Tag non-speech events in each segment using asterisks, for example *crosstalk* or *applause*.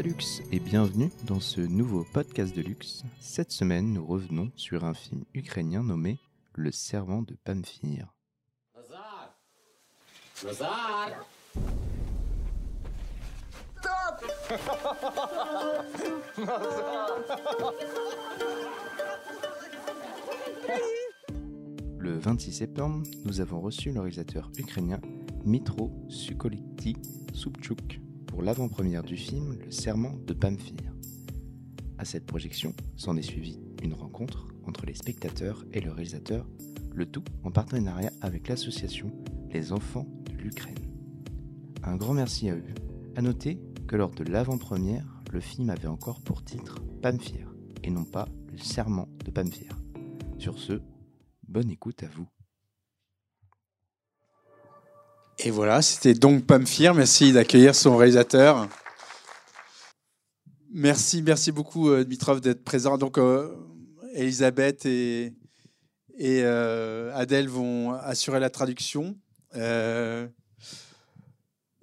Salux et bienvenue dans ce nouveau podcast de luxe. Cette semaine, nous revenons sur un film ukrainien nommé Le servant de Pamphir. Le 26 septembre, nous avons reçu le réalisateur ukrainien Mitro Sukoliti Subchuk pour l'avant-première du film Le Serment de Pamphir. À cette projection s'en est suivie une rencontre entre les spectateurs et le réalisateur, le tout en partenariat avec l'association Les Enfants de l'Ukraine. Un grand merci à eux. À noter que lors de l'avant-première, le film avait encore pour titre Pamphir et non pas Le Serment de Pamphir. Sur ce, bonne écoute à vous. Et voilà, c'était donc Pamphir. Merci d'accueillir son réalisateur. Merci, merci beaucoup euh, Dmitrov d'être présent. Donc euh, Elisabeth et, et euh, Adèle vont assurer la traduction.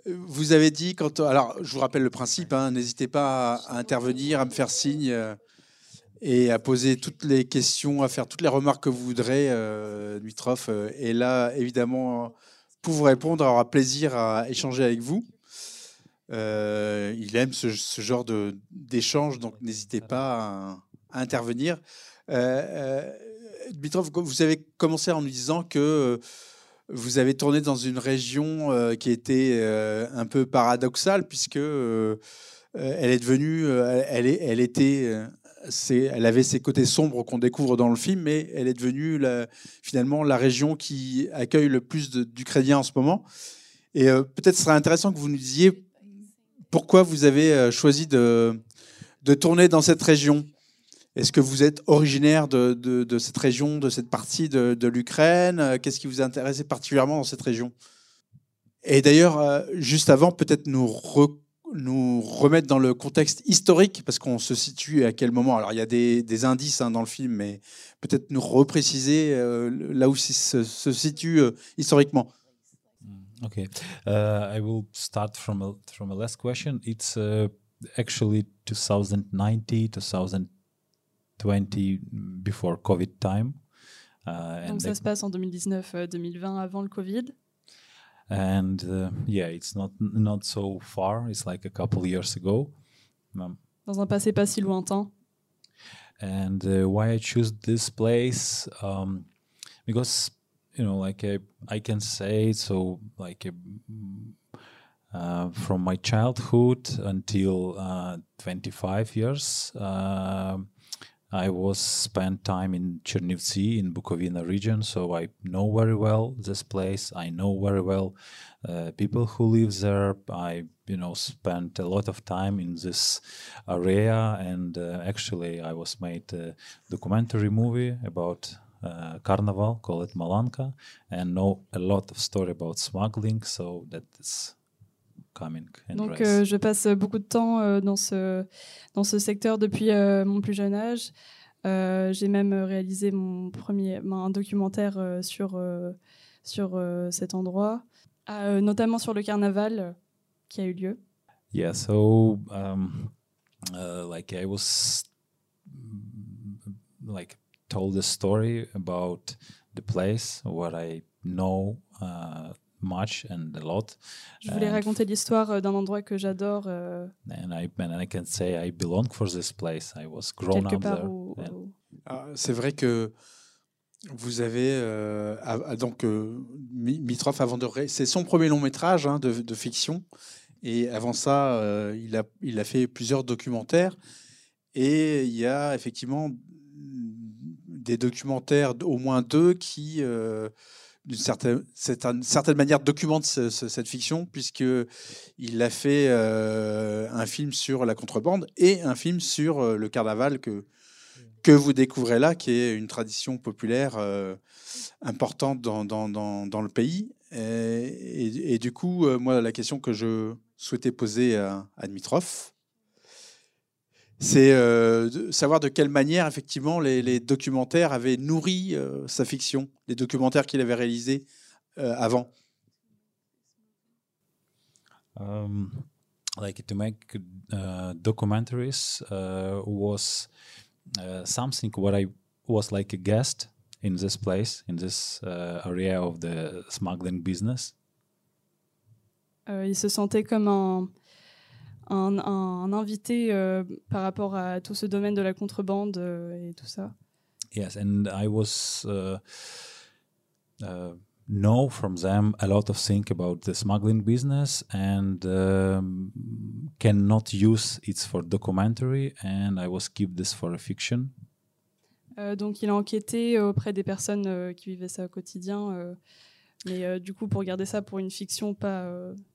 Vous avez dit quand alors je vous rappelle le principe. hein, N'hésitez pas à, intervenir, à me faire signe et à poser toutes les questions, à faire toutes les remarques que vous voudrez. Dmitrov est là évidemment vous répondre, aura plaisir à échanger avec vous. Euh, il aime ce, ce genre d'échange, donc n'hésitez pas à, intervenir. Euh, euh, Dmitrov, vous avez commencé en nous disant que vous avez tourné dans une région qui était un peu paradoxale, puisque elle est devenue, elle, est, elle était, elle avait ses côtés sombres qu'on découvre dans le film, mais elle est devenue finalement la région qui accueille le plus d'Ukrainiens en ce moment. Et euh, peut-être ce serait intéressant que vous nous disiez pourquoi vous avez euh, choisi de, tourner dans cette région. Est-ce que vous êtes originaire de, cette région, de cette partie de, l'Ukraine? Qu'est-ce qui vous a particulièrement dans cette région? Et d'ailleurs, euh, juste avant, peut-être nous, nous remettre dans le contexte historique, parce qu'on se situe à quel moment. Alors, il y a des, des indices hein, dans le film, mais peut-être nous repréciser euh, là où il se, se situe euh, historiquement. Mm, Okay, uh, I will start from a, from a last question. It's uh, actually 2090, 2020 before COVID time, uh, Donc ça se passe en 2019-2020 avant le Covid. And uh, yeah, it's not not so far. It's like a couple years ago. Um, Dans un passé pas si lointain. and uh, why I choose this place um, because you know like I, I can say so like uh, uh, from my childhood until uh, 25 years uh, I was spent time in Chernivtsi in Bukovina region so I know very well this place. I know very well uh, people who live there. I you know spent a lot of time in this area and uh, actually I was made a documentary movie about uh, carnival called Malanka and know a lot of story about smuggling so that is Donc euh, je passe beaucoup de temps euh, dans, ce, dans ce secteur depuis euh, mon plus jeune âge. Euh, J'ai même réalisé mon premier, un documentaire euh, sur, euh, sur cet endroit, notamment sur le carnaval qui a eu lieu. Yeah, so um, uh, like I was like told a story about the place what I know uh, much and a lot, Je voulais And- raconter l'histoire euh, d'un endroit que j'adore euh, and I and I can say I belong for this place. I was grown up part there. où, and- où- Ah, C'est vrai que vous avez euh, ah, donc euh, Mi- Mitroff avant de c'est son premier long métrage hein, de, de fiction et avant ça euh, il a il a fait plusieurs documentaires et il y a effectivement des documentaires au moins deux qui euh, d'une certaine, certaine, manière ce- cette fiction puisque il a fait euh, un film sur la contrebande et un film sur euh, le carnaval que que vous découvrez là, qui est une tradition populaire euh, importante dans, dans, dans, le pays. Et, du coup, moi, la question que je souhaitais poser à Dmitrov, c'est euh, de savoir de quelle manière, effectivement, les, les documentaires avaient nourri euh, sa fiction, les documentaires qu'il avait réalisés euh, avant. Um, like to make uh, documentaries uh, was uh, something what I was like a guest in this place in this uh, area of the smuggling business. Euh, il se sentait comme un, un, un invité euh, par rapport à tout ce domaine de la contrebande euh, et tout ça. Yes, and I was uh, uh, know from them a lot of things about the smuggling business and um, cannot use it for documentary, and I was keep this for a fiction. Euh, donc il a enquêté auprès des personnes euh, qui vivaient ça au quotidien, euh, mais du coup pour garder ça pour une fiction, pas,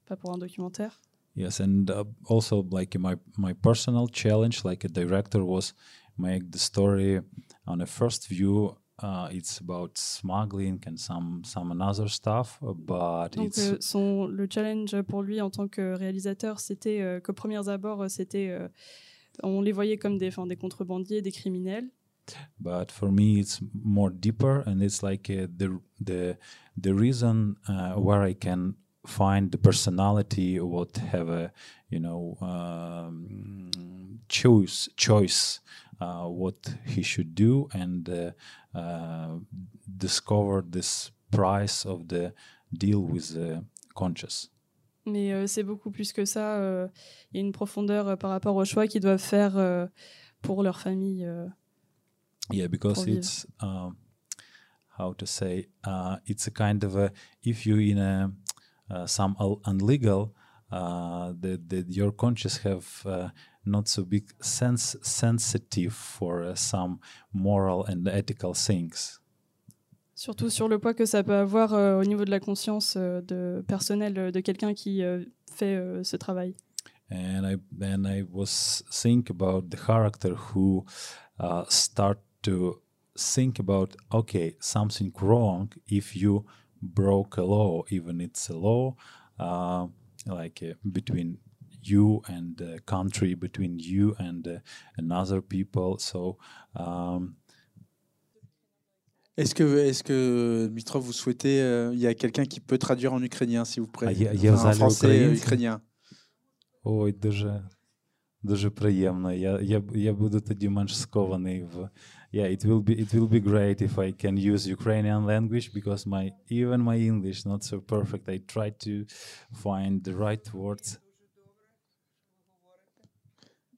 pas pour un documentaire. Yes, and uh, also like my my personal challenge, like a director, was make the story on a first view. Uh, it's about smuggling and some some another stuff, but Donc it's son, le challenge pour lui en tant que réalisateur, c'était euh, qu'aux premiers abords, euh, c'était, euh, on les voyait comme des, enfin, des contrebandiers, des criminels. but for me it's more deeper and it's like uh, the the the reason uh, where I can find the personality what have a you know um, choice choice uh, what he should do and uh, uh, discover this price of the deal with the conscious Mais euh, c'est beaucoup plus que ça. euh, Il y a une profondeur euh, par rapport aux choix qu'ils doivent faire pour leur famille. yeah because it's um, how to say uh, it's a kind of a if you in a uh, some un- unlegal uh, the, the your conscious have uh, not so big sense sensitive for uh, some moral and ethical things Surtout sur le poids que ça peut avoir euh, au niveau de la conscience euh, de personnelle euh, de quelqu'un qui euh, fait euh, ce travail. and I then I was think about the character who uh, start to think about okay something wrong if you broke a law even it's a law uh, like uh, between you and the country between you and uh, another people so um, Est-ce que, est-ce que Dmitrov, vous souhaitez. euh, Il y a quelqu'un qui peut traduire en ukrainien, s'il vous plaît Ah, є- є в Enfin, залі en français, українці? ukrainien. Ой, дуже, дуже приємно. Я, я, б- я буду тоді менш скований в. yeah, it will be it will be great if I can use Ukrainian language because my even my English not so perfect. I try to find the right words.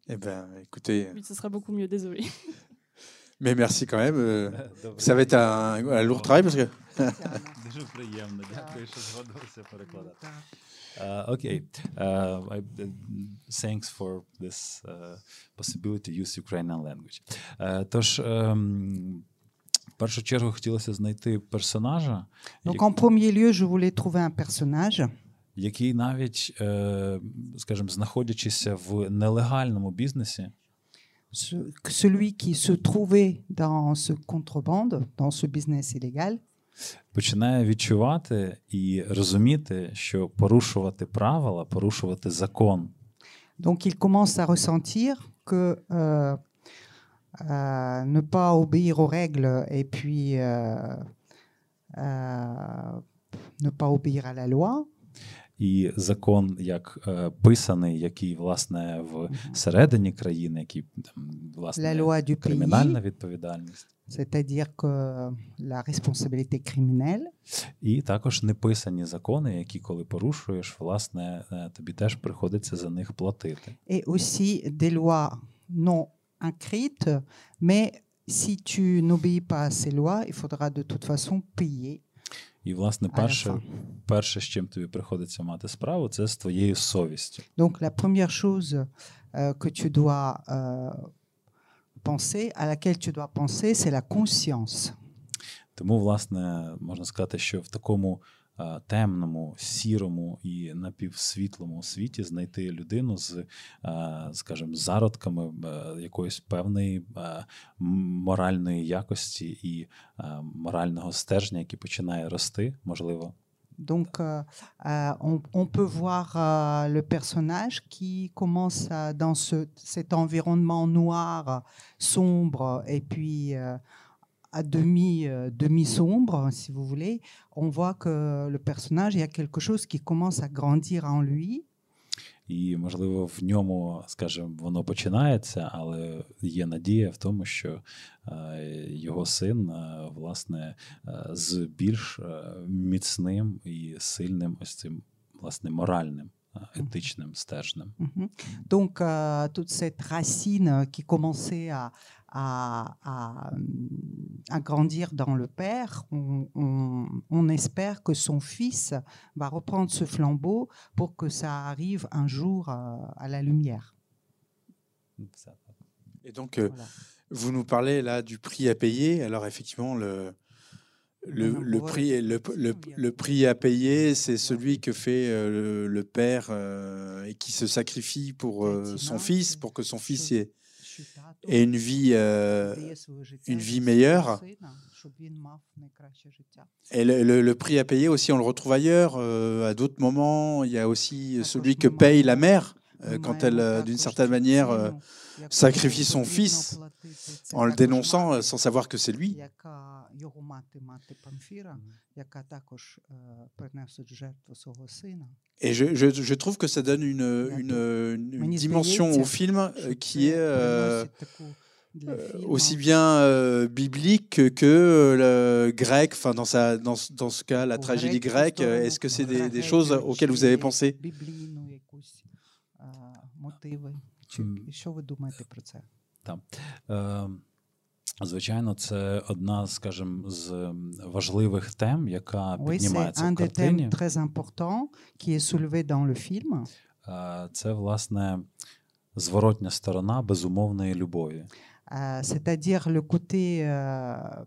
Eh ben, écoutez. Euh, Mais ce sera beaucoup mieux. Désolé. *laughs* Mais merci quand même. Euh, *laughs* ça va être un, un lourd travail parce que. Дуже приємно. Дякую, що згодилися перекладати. Uh, okay. Uh, I, uh, thanks for this uh, possibility to use Ukrainian language. Uh, тож, ем, в першу чергу хотілося знайти персонажа, Donc як- en premier lieu, je voulais trouver un personnage який навіть, е, скажімо, знаходячися в нелегальному бізнесі, celui qui se trouvait dans ce contrebande, dans ce business illégal, починає відчувати і розуміти, що порушувати правила, порушувати закон. Donc il commence à ressentir que euh, euh, ne pas obéir aux règles et puis euh, euh, ne pas obéir à la loi, І закон, як е, писаний, який власне в середині країни, який там la loi du кримінальна pays, відповідальність, c'est-à-dire que la responsabilité criminelle, і також неписані закони, які, коли порушуєш, власне е, тобі теж приходиться за них платити. et aussi des lois non écrites, mais si tu n'obéis pas à ces lois, il faudra de toute façon payer. І, власне, перше, перше, з чим тобі приходиться мати справу, це з твоєю совістю. Donc la première chose euh, que tu dois euh, penser, à laquelle tu dois penser, c'est la conscience. Тому, власне, можна сказати, що в такому е, темному, сірому і напівсвітлому світі знайти людину з, е, скажімо, зародками е, якоїсь певної моральної якості і морального стержня, який починає рости, можливо. Donc euh, euh, on, on peut voir euh, le personnage qui commence à- dans ce, cet environnement noir, sombre et puis euh, à demi, euh, demi-sombre, si vous voulez. On voit que le personnage, il y a quelque chose qui commence à grandir en lui. І, можливо, в ньому, скажімо, воно починається, але є надія в тому, що е, його син, е, власне, е, з більш е, міцним і сильним ось цим власне моральним, е, етичним стержнем. Mhm. Donc, euh, toute cette racine qui commençait à, à, à, à grandir dans le père, on, on- on espère que son fils va reprendre ce flambeau pour que ça arrive un jour euh, à la lumière. Все так. Et donc, euh, Voilà. vous nous parlez là du prix à payer. Alors, effectivement, le, le, prix, le, le, prix à payer, c'est celui que fait euh, le, père euh, et qui se sacrifie pour euh, son fils, pour que son fils ait, ait une vie. une vie meilleure. et le, le- prix à payer aussi, on le retrouve ailleurs. à d'autres moments, il y a aussi celui que paye la mère quand elle, d'une certaine manière, sacrifie son fils en le dénonçant euh, sans savoir que c'est lui. Et je, trouve que ça donne une, dimension au film euh, qui est euh, aussi bien biblique que euh, le grec, enfin dans, ce cas la tragédie grecque. Est-ce que c'est des choses auxquelles vous avez pensé? Чи що ви думаєте про це? Так. Е, Звичайно, це одна, скажімо, з важливих тем, яка піднімається в картині. Е, це, власне, зворотня сторона безумовної любові. Е, c'est-à-dire le côté, е,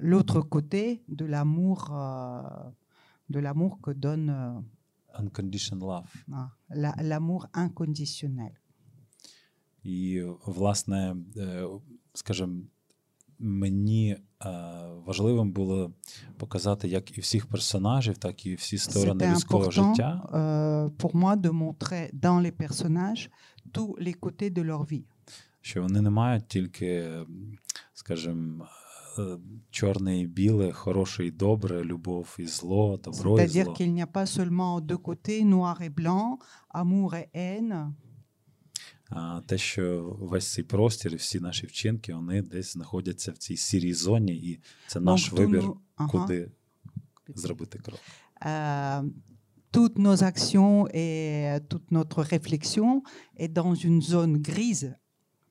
l'autre côté de l'amour, de l'amour que donne Unconditional love. ah, la- l'amour inconditionnel. І, власне, е, скажімо, мені е, важливим було показати як і всіх персонажів, так і всі сторони людського життя. euh, pour moi de montrer dans les personnages tous les côtés de leur vie. що вони не мають тільки, скажімо, е, чорне і біле, хороше і добре, любов і зло, добро і C'est-à-dire зло. qu'il n'y a pas seulement deux côtés, noir et blanc, amour et haine, А те, що весь цей простір всі наші вчинки, вони десь знаходяться в цій сірій зоні, і це наш Donc, вибір, nos- Ага. куди зробити крок. Euh, toutes nos actions et toute notre réflexion est dans une zone grise,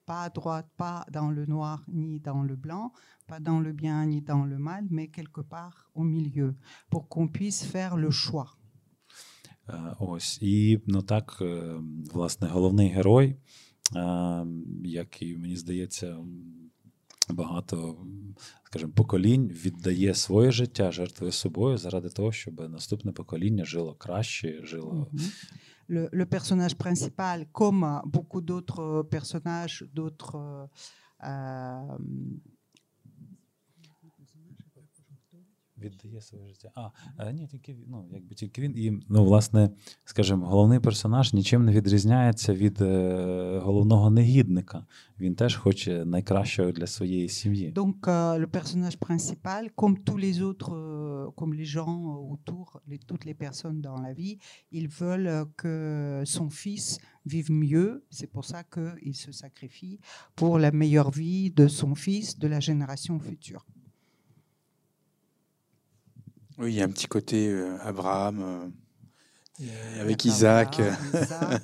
pas à droite, pas dans le noir ni dans le blanc, pas dans le bien ni dans le mal, mais quelque part au milieu, pour qu'on puisse faire le choix. Е, Ось. І ну так, е, власне, головний герой, е, який, мені здається, багато, скажімо, поколінь віддає своє життя, жертвує собою заради того, щоб наступне покоління жило краще, жило. Mhm. Le, personnage principal, comme beaucoup d'autres personnages, d'autres euh, Віддає своє життя. А, е, ні, тільки ну, якби тільки він. І, ну, власне, скажімо, головний персонаж нічим не відрізняється від е, головного негідника. Він теж хоче найкращого для своєї сім'ї. Donc, euh, le personnage principal, comme tous les autres, euh, comme les gens autour, les- toutes les personnes dans la vie, ils veulent euh, que son fils vive mieux. C'est pour ça qu'il se sacrifie pour la meilleure vie de son fils, de la génération future. Oui, il y a un petit côté euh, Abraham euh, et avec Abraham, Isaac. euh, Isaac.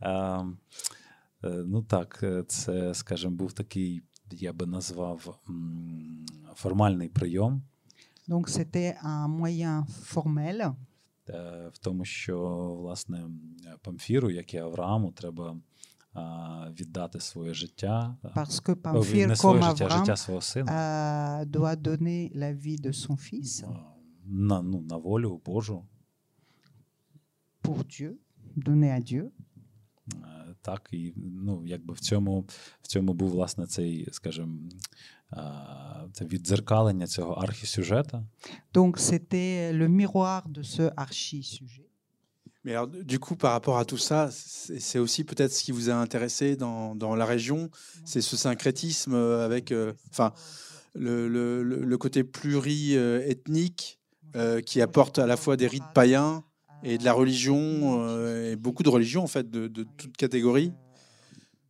А, е, ну так, е, це, скажімо, був такий, я би назвав м, формальний прийом. Donc, c'était un moyen formel е, В тому, що власне Памфіру, як і Аврааму, треба а, віддати своє життя. а, parce que о, Pamphile, не своє comme життя, Avram, життя свого сина euh, doit donner la vie de son fils а, на, ну, на волю Божу. pour Dieu, donner à Dieu. Е, Так, і ну, якби в цьому, в цьому був власне цей, скажімо, а, це віддзеркалення цього архісюжета. Donc, c'était le miroir de ce archi-sujet. Mais alors, du coup, par rapport à tout ça, c'est c'est aussi peut-être ce qui vous a intéressé dans, dans la région, c'est ce syncrétisme euh, avec, euh, enfin, le, le, le- le côté pluri-ethnique euh, qui apporte à la fois des rites païens et de la religion, euh, et beaucoup de religions en fait, de, de toutes catégories.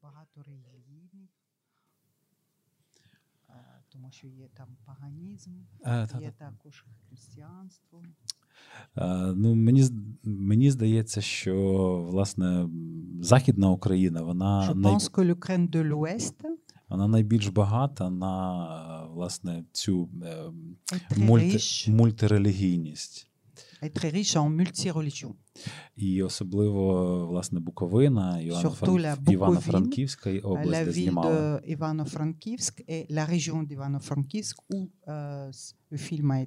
Багато релігійних, е, тому що є там паганізм, Е, та- є та- також християнство. Е, Ну, мені, з- мені здається, що власне Західна Україна вона, Je най, pense que l'Ukraine de l'Ouest вона найбільш багата на власне цю е, мульти, мультирелігійність. І особливо власне Буковина, Івано-Франківська область, де знімали. La région d'Ivano-Franківськ, où film a.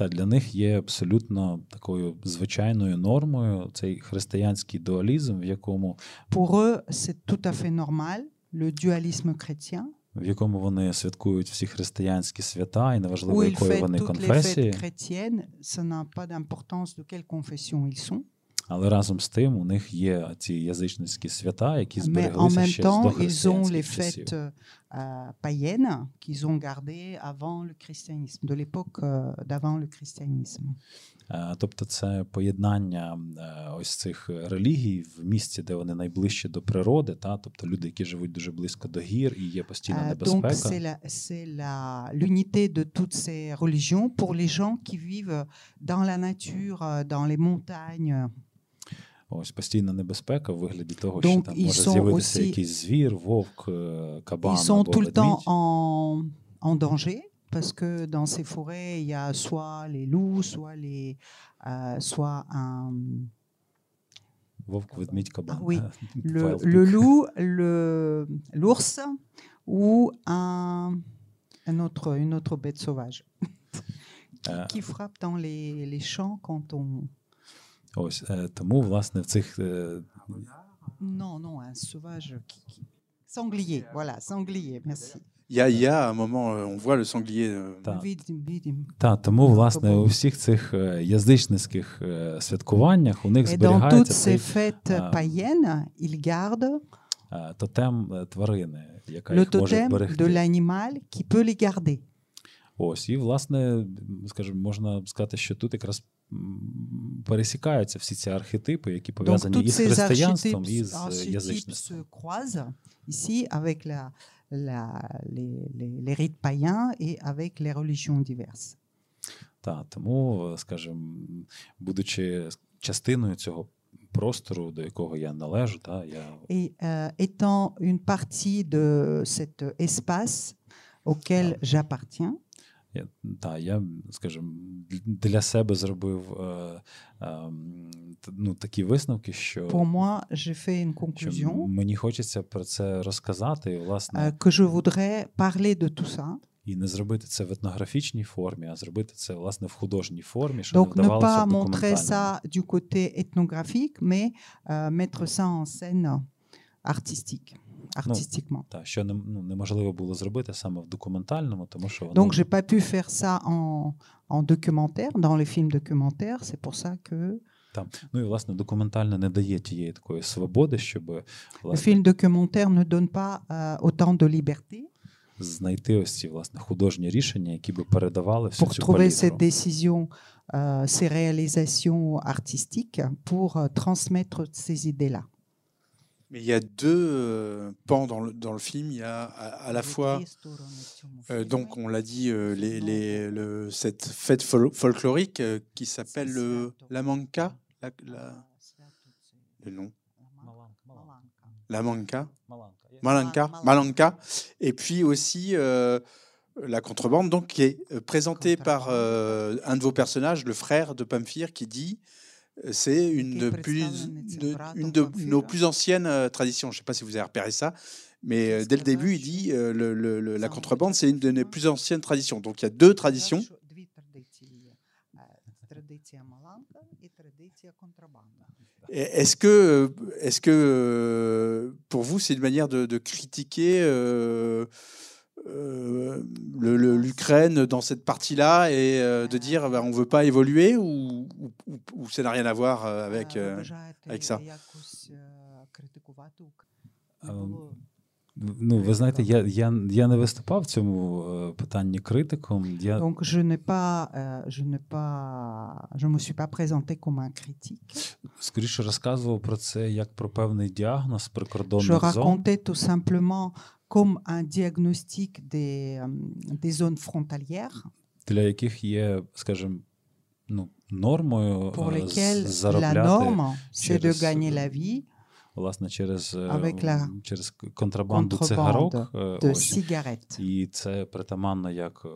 Та для них є абсолютно такою звичайною нормою цей християнський дуалізм, в якому Pour eux, c'est tout à fait normal, le dualisme chrétien, в якому вони святкують всі християнські свята, і неважливо, où ils якої fêtent вони toutes les fêtes chrétiennes. Ça n'a pas d'importance de quelle confession ils sont. але разом з тим у них є ці язичницькі свята, які Mais en збереглися même ще з temps, ils ont les дохристиянських часів. fêtes euh, païennes qu'ils ont gardées avant le christianisme, de l'époque euh, d'avant le christianisme. Е, Тобто це поєднання е, ось цих релігій в місці, де вони найближчі до природи, та тобто люди, які живуть дуже близько до гір і є постійна Euh, donc небезпека. c'est la- c'est la- l'unité de toutes ces religions pour les gens qui vivent dans la nature, euh, dans les montagnes. Ось постійна небезпека в вигляді того, Donc, що там ils може sont з'явитися aussi- якийсь звір, вовк, е, кабан Ils sont або tout le temps ведмідь. en, en danger parce que dans ces forêts, il y a soit les loups, soit, les, euh, soit un, Вовк, ведмідь, кабан. Ah oui, Е, *laughs* le, Wild le pig. loup, le- l'ours ou un, un autre, une autre bête sauvage Е, qui frappe dans les, les champs quand on... Ось е, тому, власне, в цих е, Non, non, un sauvage qui... qui- Sanglier, voilà, sanglier, merci. Il y a, il y a un moment, euh, on voit le sanglier. euh, Так. Vidim, vidim. Та тому, власне, Тобто- у всіх цих е, язичницьких е, святкуваннях у них Et dans toutes зберігається ces цей fêtes Ah. païennes, ils gardent е, тотем е, тварини, яка le їх може totem de вберегти. l'animal qui peut les garder. Ось, і, власне, скажімо, можна сказати, що тут якраз пересікаються всі ці архетипи, які пов'язані toutes і християнством, і з croisent ici avec la, la- les, les- les rites païens et avec les religions diverses. Та, тому, скажімо, будучи частиною цього простору, до якого я належу, та, я Et euh, étant une partie de cet espace auquel j'appartiens, Я, та, я, скажімо, для себе зробив е, е, ну, такі висновки, що, moi, j'ai fait une що мені хочеться про це розказати, і, власне, euh, que je voudrais parler de tout ça. і не зробити це в етнографічній формі, а зробити це, власне, в художній формі, що Donc не вдавалося pas montrer ça du côté ethnographique, mais euh, mettre ça en scène artistique, artistiquement. Та, що не, ну, неможливо було зробити саме в документальному, тому що воно Donc j'ai pas pu faire ça en, en documentaire, dans les films documentaires. C'est pour ça que там. Ну і власне документально не дає тієї такої свободи, щоб le власне film documentaire ne donne pas euh, autant de liberté знайти ось ці власне художні рішення, які би передавали всю pour цю trouver ces палітру. décisions, euh, ces réalisations artistiques pour euh, transmettre ces idées-là. Mais il y a deux euh, pans dans le, dans le film. Il y a à, à la fois, euh, donc on l'a dit, euh, les, les- le- cette fête fol- folklorique euh, qui s'appelle le la Manca, la, la- le nom, la Manca, Malanka, Malanka, et puis aussi euh, la contrebande, donc qui est présentée par euh, un de vos personnages, le frère de Pamphir, qui dit euh, c'est une, de plus, de- une de nos plus anciennes euh, traditions. Je ne sais pas si vous avez repéré ça, mais euh, dès le début, il dit euh, le- le- la contrebande, c'est une de nos plus anciennes traditions. Donc il y a deux traditions. Et Est-ce que, est-ce que euh, pour vous, c'est une manière de, de critiquer euh, euh, le- le- l'Ukraine dans cette partie-là et euh, de dire ben, on ne veut pas évoluer ou, ou- ou- ou ça n'a rien à voir euh, avec, euh, avec ça. Ем, Ну, ви знаєте, я, я, я не виступав в цьому е, питанні критиком. Я, Donc je n'ai pas, euh, je n'ai pas, je me suis pas présenté comme un critique. скоріше розказував про це як про певний діагноз Je прикордонних зон, racontais tout simplement comme un diagnostic des, euh, des zones frontalières для яких є, скажімо, ну, нормою pour е, lesquelles з- la заробляти norme, c'est de через, gagner е, la vie власне через, е, avec la через контрабанду contrebande цигарок. е, de ось. cigarettes. І це притаманно як е,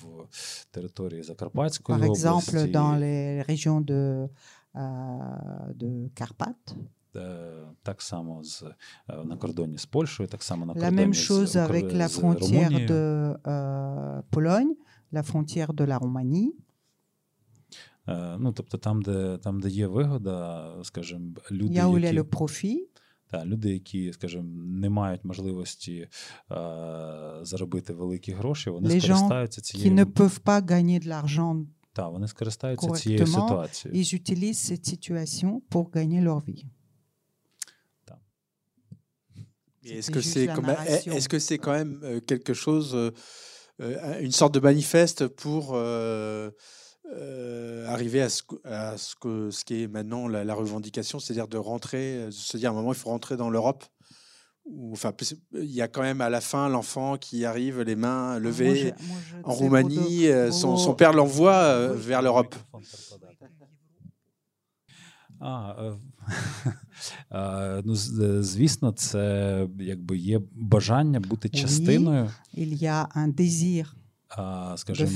в території Закарпатської Par exemple, області, dans les régions de, euh, de Carpates. Е, так само з, е, на кордоні з Польщею, так само на La кордоні même з, chose Укра- avec la frontière Румунією. de euh, Pologne, la frontière de la Roumanie. Е, Ну, тобто там, де, там, де є вигода, скажімо, люди, a які, le profit, та, люди, які, скажімо, не мають можливості е, заробити великі гроші, вони Les скористаються qui ne peuvent pas gagner de l'argent, та, вони скористаються цією ситуацією. ils utilisent cette situation pour gagner leur vie. Eh, est-ce que c'est quand, même euh, quelque chose, euh, euh, une sorte de manifeste pour arriver à ce, à qui est maintenant la, revendication, c'est-à-dire de rentrer, de se dire à un moment il faut rentrer dans l'Europe? Enfin, il y a quand même à la fin l'enfant qui arrive les mains levées en Roumanie, son, père l'envoie vers l'Europe. *laughs* Е, ну, е, звісно, це якби є бажання бути частиною. désir скажімо,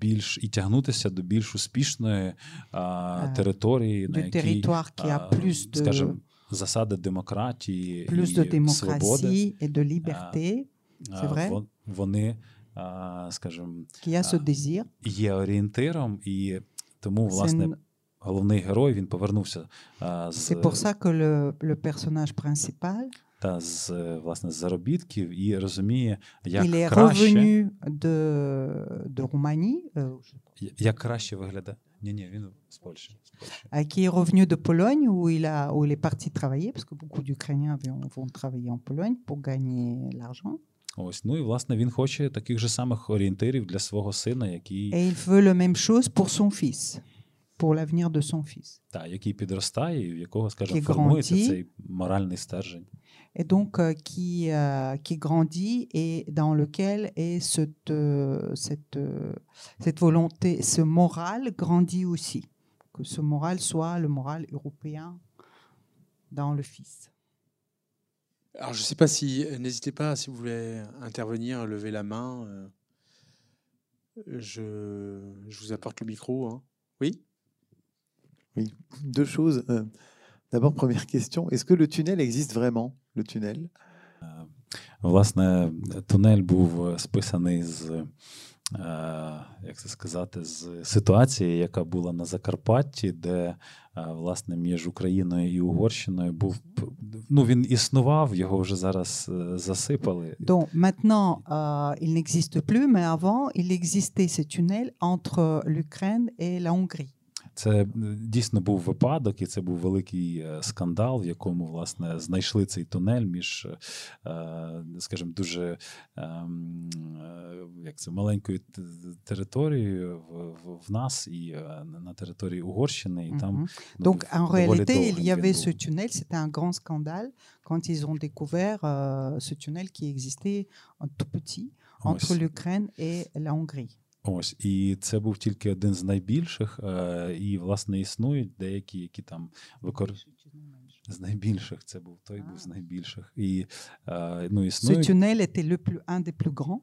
більш і тягнутися до більш успішної е, а, території, на якій, а, скажімо, засади демократії, і свободи, а, вони, скажімо, є орієнтиром, і тому, власне, головний герой він повернувся а, з, C'est pour ça que le, le personnage principal, та з е, власне з заробітків і розуміє, як il est краще, revenu de, de Roumanie, euh, як краще виглядає. Ні, ні, він з Польщі. З Польщі. euh, qui est revenu de Pologne où il, a, où il est parti travailler, parce que beaucoup d'Ukrainiens vont, vont travailler en Pologne pour gagner l'argent. Ось, ну і власне він хоче таких же самих орієнтирів для свого сина, який, Et il veut la même chose pour son fils, pour l'avenir de son fils. та, який підростає, і в якого, скажімо, Qui формується grandit. цей моральний стержень. Et donc euh, qui, euh, qui grandit et dans lequel est cette, euh, cette, euh, cette volonté, ce moral grandit aussi. Que ce moral soit le moral européen dans le fils. Alors, je ne sais pas si, n'hésitez pas si vous voulez intervenir, lever la main. euh, Je, je vous apporte le micro. hein. Oui Oui, deux choses. Euh, D'abord, première question, est-ce que le tunnel existe vraiment, le tunnel Е, Власне, тунель був е, списаний з, е, як це сказати, з ситуації, яка була на Закарпатті, де е, власне між Україною і Угорщиною був п- ну він існував, його вже зараз е, засипали. Donc maintenant, euh, il n'existe plus, mais avant, il existait ces tunnels entre l'Ukraine et la Hongrie. Це е, дійсно був випадок, і це був великий е, скандал, в якому власне знайшли цей тунель між, е, скажімо, дуже ем, як це маленькою територією в, нас і на території Угорщини, і там ну, Donc, en réalité, il y avait ce tunnel. C'était un grand scandale quand ils ont découvert euh, ce tunnel qui existait en tout petit entre l'Ukraine et la Hongrie. Ось і це був тільки один з найбільших, е, і власне існують деякі, які там використовують. З найбільших це був той був з найбільших. І е, ну Ce існують tunnel était le plus, un des plus grands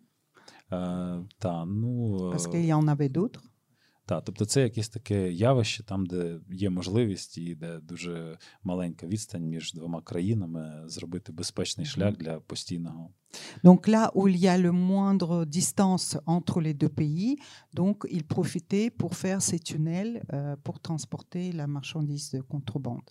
е, та ну parce qu'il y en avait d'autres. та, тобто це якесь таке явище, там, де є можливість і де дуже маленька відстань між двома країнами зробити безпечний шлях для постійного. Donc là où il y a le moindre distance entre les deux pays, donc ils profitaient pour faire ces tunnels euh, pour transporter la marchandise de contrebande.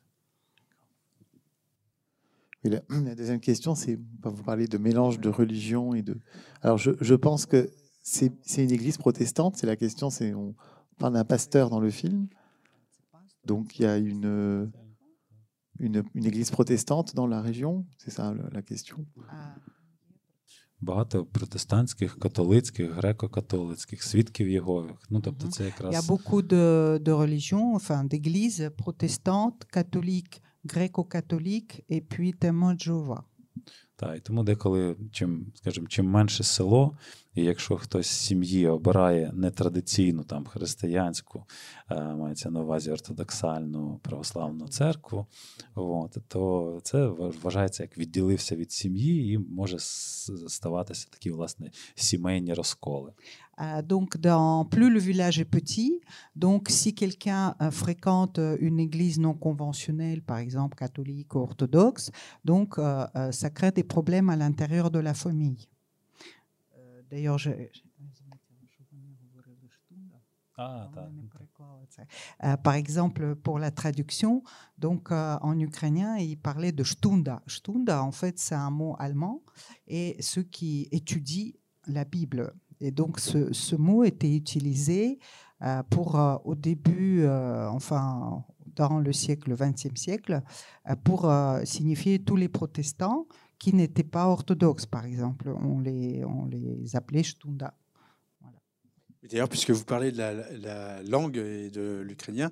Et la, *clears throat* la deuxième question, c'est, vous parlez de mélange de religion et de... Alors, je, je pense que c'est une église protestante, c'est la question, c'est on parle d'un pasteur dans le film, donc il y a une, une, une église protestante dans la région C'est ça la question? Ah, Багато протестантських, католицьких, греко-католицьких, свідків Єгових. Ну, тобто це Il y a якраз beaucoup de, de religions, enfin d'églises protestantes, catholiques, gréco-catholiques et puis témoins de Jéhovah. Та, і тому деколи, чим, скажімо, чим менше село, і якщо хтось з сім'ї обирає нетрадиційну там християнську, е, мається на увазі ортодоксальну православну церкву, от, то це вважається як відділився від сім'ї, і може ставатися такі власне сімейні розколи. Euh, donc, dans, plus le village est petit, donc si quelqu'un euh, fréquente euh, une église non conventionnelle, par exemple catholique ou orthodoxe, donc euh, euh, ça crée des problèmes à l'intérieur de la famille. D'ailleurs, je- А, Ah, Euh, par exemple, pour la traduction, donc euh, en ukrainien, il parlait de Stunda. Stunda, en fait, c'est un mot allemand et ceux qui étudient la Bible. Et donc, ce, ce mot était utilisé euh, pour, euh, au début, enfin, dans le siècle, XXe siècle, pour signifier tous les protestants qui n'étaient pas orthodoxes, par exemple. On les, on les appelait Stunda. Et D'ailleurs, puisque vous parlez de la, la langue et de l'ukrainien,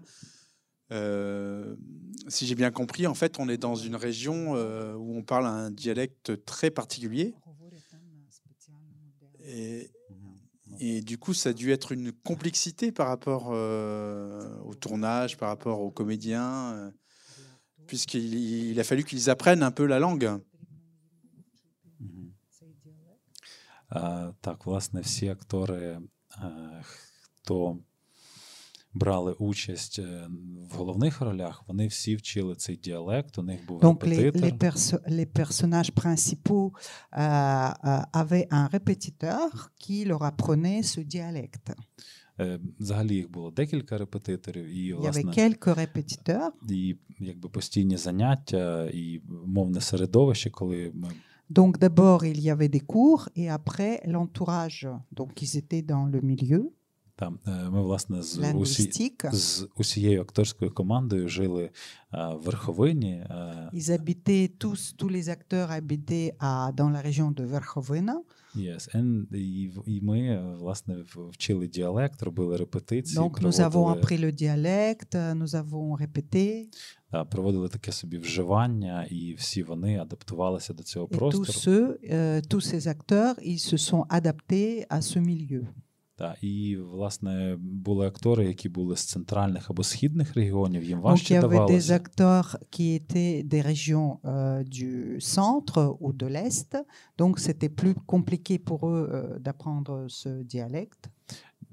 euh, si j'ai bien compris, en fait, on est dans une région euh, où on parle un dialecte très particulier. Et, du coup, ça a dû être une complexité par rapport euh, au tournage, par rapport aux comédiens, puisqu'il il a fallu qu'ils apprennent un peu la langue. Так, власне, всі актори, е, хто брали участь е, в головних ролях, вони всі вчили цей діалект. У них був Donc les, репетитор. les, perso- les personnages principaux euh, avaient un répétiteur qui leur apprenait ce dialecte. Взагалі їх було декілька репетиторів, і власне і якби постійні заняття, і мовне середовище, коли ми Donc d'abord, il y avait des cours et après l'entourage. Donc ils étaient dans le milieu там е, ми власне з усі, з усією акторською командою жили е, в верховині. е, Ils habitaient tous, tous les acteurs habitaient à, dans la région de Verkhovena. Yes. And, і, і ми е, власне вчили діалект, робили репетиції, Donc nous avons appris le dialecte, nous avons répété. та, проводили таке собі вживання, і всі вони адаптувалися до цього Et tous ceux, euh, tous ces acteurs, ils se sont adaptés à ce milieu. Та, і власне були актори, які були з центральних або східних регіонів. Їм важче avait des acteurs qui étaient des régions euh, du centre ou de l'est. Donc c'était plus compliqué pour eux euh, d'apprendre ce dialecte.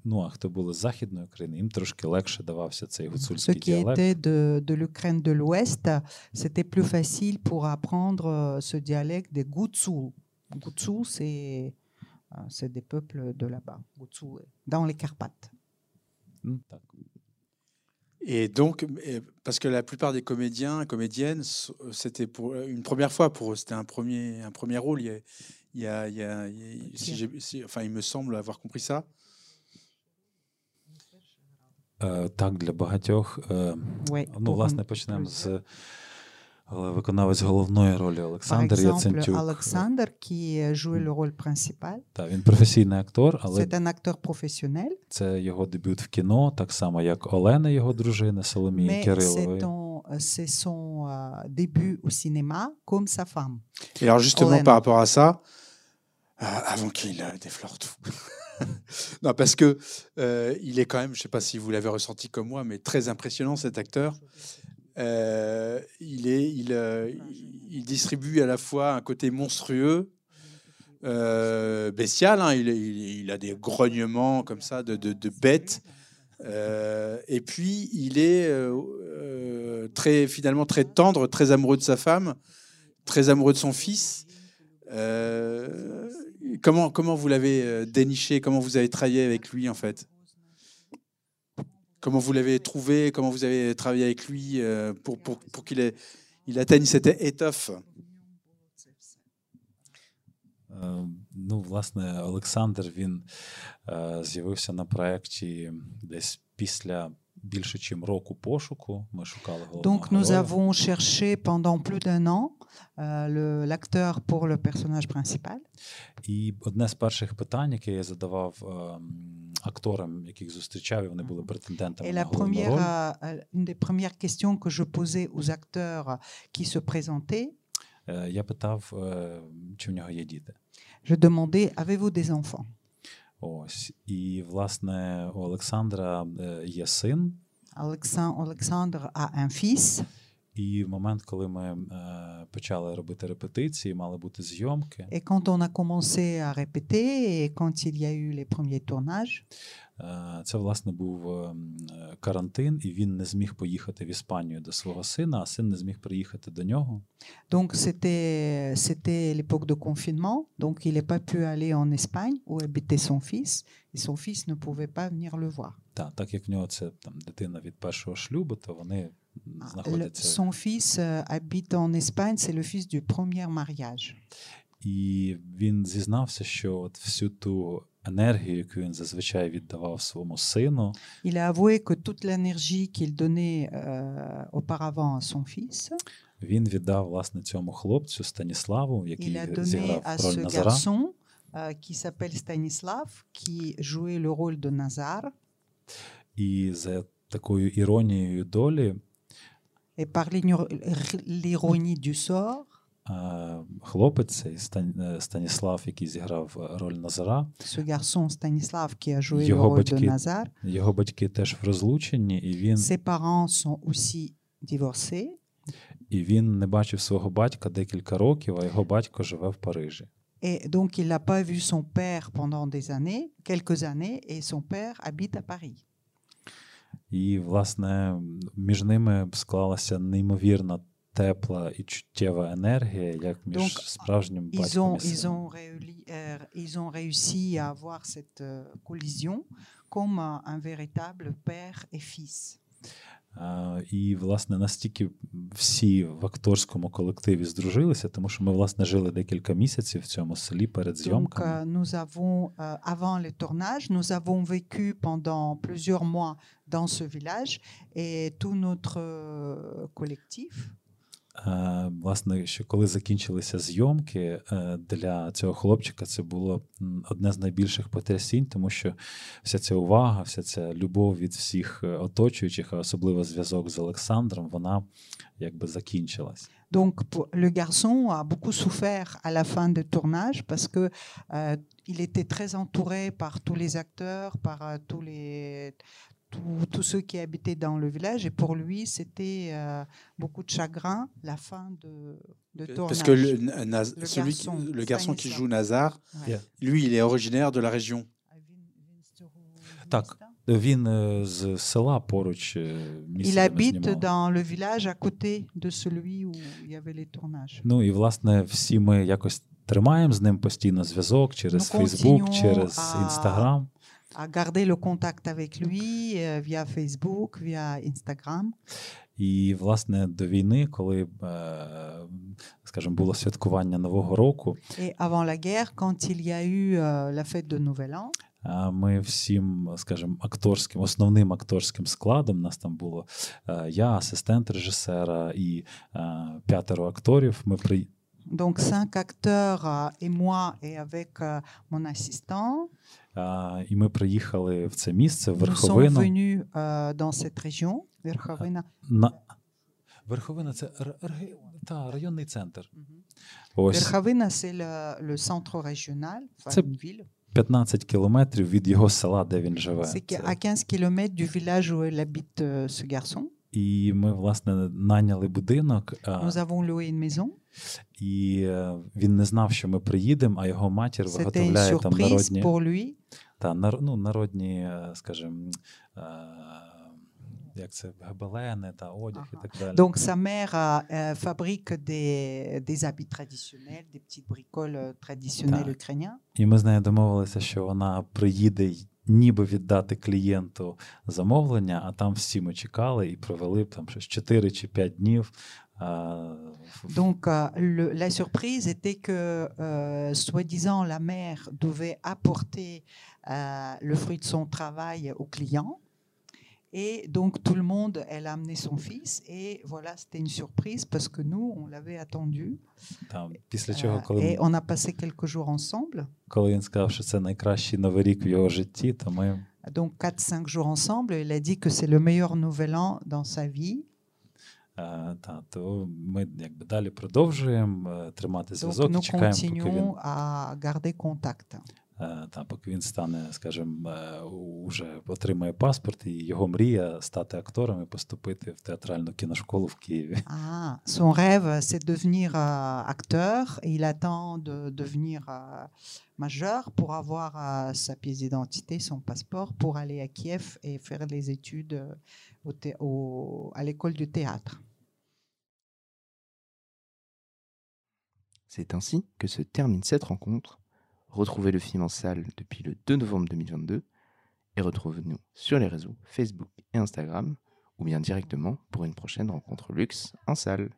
Ну а хто були з західної України, їм трошки легше давався цей гуцульський qui діалект. étaient de, de l'Ukraine de l'ouest, c'était plus facile pour apprendre euh, ce dialecte des Gutsul. Gutsul, c'est euh, c'est des peuples de là-bas, Gutsul, dans les Carpates. Ну, так. Et donc, et- parce que la plupart des comédiens, comédiennes, s- c'était pour une première fois pour eux, c'était un premier, un premier rôle. Il y a, il y a- il y a- il y a- si j'ai- si- enfin, il me semble avoir compris ça. Е, так, для багатьох. Е, Ouais, ну, pour власне, un- почнемо з е, виконавець головної ролі Par Олександр exemple, Яцентюк. Alexander, qui jouait le rôle principal, Та, він професійний актор, але c'est un acteur professionnel, це його дебют в кіно, так само як Олена, його дружина Соломія mais c'est Кирилової. ton- c'est son euh, début au cinéma comme sa femme. Et alors justement, Olen. par rapport à ça, euh, avant qu'il euh, déflore tout. *laughs* non, parce que euh, il est quand même, je ne sais pas si vous l'avez ressenti comme moi, mais très impressionnant cet acteur. Euh, il, est, il, euh, il distribue à la fois un côté monstrueux, euh, bestial. hein, il, a des grognements comme ça de, de, de bête. Euh, et puis il est très finalement très tendre, très amoureux de sa femme, très amoureux de son fils. Comment comment vous l'avez déniché? Comment vous avez travaillé avec lui en fait? Comment vous l'avez trouvé Comment vous avez travaillé avec lui euh, pour, pour, pour qu'il ait- il atteigne cette étoffe Е, Ну, власне, Олександр він е, з'явився на проєкті десь після більше чим року пошуку. Ми шукали головного Donc nous героя. avons cherché pendant plus d'un an euh, le- l'acteur pour le personnage principal. І одне з перших питань, яке я задавав ем, акторам, яких зустрічав, і вони були претендентами Et на la головну première, роль. euh, euh, une des premières questions que je posais aux acteurs qui se présentaient, е, Я питав, е, чи в нього є діти. je demandais avez-vous des enfants Ось. І, власне, у Олександра е, є син. Alexin- Alexandre a un fils. І в момент, коли ми е, почали робити репетиції, мали бути зйомки, Et quand on a commencé à répéter et quand il y a eu les premiers tournages, е, це власне був е, е, карантин, і він не зміг поїхати в Іспанію до свого сина, а син не зміг приїхати до нього. donc c'était c'était l'époque de confinement, donc il n'est pas pu aller en Espagne où habitait son fils et son fils ne pouvait pas venir le voir. Та, так як в нього це там дитина від першого шлюбу, то вони знаходяться. son fils euh, habite en Espagne, c'est le fils du premier mariage. І він зізнався, що от всю ту енергію, яку він зазвичай віддавав своєму сину, Il a avoué que toute l'énergie qu'il donnait euh, auparavant à son fils, він віддав власне цьому хлопцю Станіславу, який зіграв роль Назара. garçon euh, qui s'appelle Stanislav, qui jouait le rôle de Nazar. І за такою іронією долі Et par l'igno- l'ironie du sort, е, хлопець цей Стан- е, Станіслав, який зіграв е, роль Назара, ce garçon Stanislav qui a joué le Його rôle de батьки. Nazar, його батьки теж в розлученні, і він, ses parents sont aussi divorcés. і він не бачив свого батька декілька років, а його батько живе в Парижі. Et donc, il n'a pas vu son père pendant des années, quelques années, et son père habite à Paris. І, власне, між ними склалася неймовірна тепла і чуттєва енергія, як між Donc, справжнім батьком ils, ont euh, ils ont réussi à avoir cette euh, collision comme un véritable père et fils. І, власне, настільки всі в акторському колективі здружилися, тому що ми, власне, жили декілька місяців в цьому селі перед Donc, зйомками. Donc, nous avons, euh, avant le tournage, nous avons vécu pendant plusieurs mois dans ce village et tout notre euh, collectif Е, Власне, що коли закінчилися зйомки е, для цього хлопчика, це було одне з найбільших потрясінь, тому що вся ця увага, вся ця любов від всіх е, оточуючих, а особливо зв'язок з Олександром, вона якби закінчилась. Donc, le garçon a beaucoup souffert à la fin du tournage parce que euh, il était très entouré par tous les acteurs, par euh, tous les tous, tous ceux qui habitaient dans le village, et pour lui, c'était euh, beaucoup de chagrin la fin de, de tournage. Parce que le, Naz- Le celui garçon, qui, le garçon qui Stanislas. joue Nazar, Ouais. Yeah. lui, il est originaire de la région. Так. Він е, з села поруч е, місця, Il де ми habite знімали. dans le village à côté de celui où il y avait les tournages. Ну і власне всі ми якось тримаємо з ним постійно зв'язок через Ну, Фейсбук, continuons через à- Інстаграм. À garder le contact avec lui euh, via Facebook, via Instagram. І, власне, до війни, коли, е, скажімо, було святкування Нового року, Et avant la guerre, quand il y a eu euh, la fête de Nouvel An, е, ми всім, скажімо, акторським, основним акторським складом, нас там було е, я, асистент режисера і п'ятеро акторів. Ми при... donc cinq acteurs euh, et moi et avec mon assistant, е, і ми приїхали в це місце, в Верховину. venus euh, dans cette région, Verkhovena. На... Верховина це та, районний центр. Ось Verkhovena, c'est le, le centre régional, ville. 15 кілометрів від його села, де він живе. Це- 15 km du village où il habite euh, ce garçon. І ми, власне, наняли будинок, Nous avons loué une maison. І е, він не знав, що ми приїдемо, а його матір виготовляє там народні, та, нар, ну, народні, е, скажімо, е, як це, гобелени та одяг і так далі. Donc sa mère euh, fabrique des, des habits traditionnels, des petites bricoles euh, traditionnelles Так. ukrainiennes. І ми з нею домовилися, що вона приїде ніби віддати клієнту замовлення, а там всі ми чекали і провели там щось 4 чи 5 днів. а, в- Donc euh, le- la surprise était que, euh, soi-disant, la mère devait apporter euh, le fruit de son travail au client. Et donc tout le monde, elle a amené son fils. Et voilà, c'était une surprise parce que nous, on l'avait attendu. Там, після чого, Euh, коли, et on a passé quelques jours ensemble. коли він сказав, що це найкращий новий рік в його житті, то ми Donc 4-5 jours ensemble. Il a dit que c'est le meilleur nouvel an dans sa vie. Е, Та, то ми якби далі продовжуємо е, тримати Donc зв'язок і nous чекаємо, поки він, continuons à garder contact. е, та, поки він стане, скажімо, е, уже отримає паспорт, і його мрія стати актором і поступити в театральну кіношколу в Києві. Ah, son rêve, c'est de devenir euh, acteur. Et il attend de devenir euh, majeur pour avoir euh, sa pièce d'identité, son passeport, pour aller à Kiev et faire les études euh, au thé- au- à l'école du théâtre. C'est ainsi que se termine cette rencontre. Retrouvez le film en salle depuis le 2 novembre 2022 et retrouvez-nous sur les réseaux Facebook et Instagram ou bien directement pour une prochaine rencontre luxe en salle.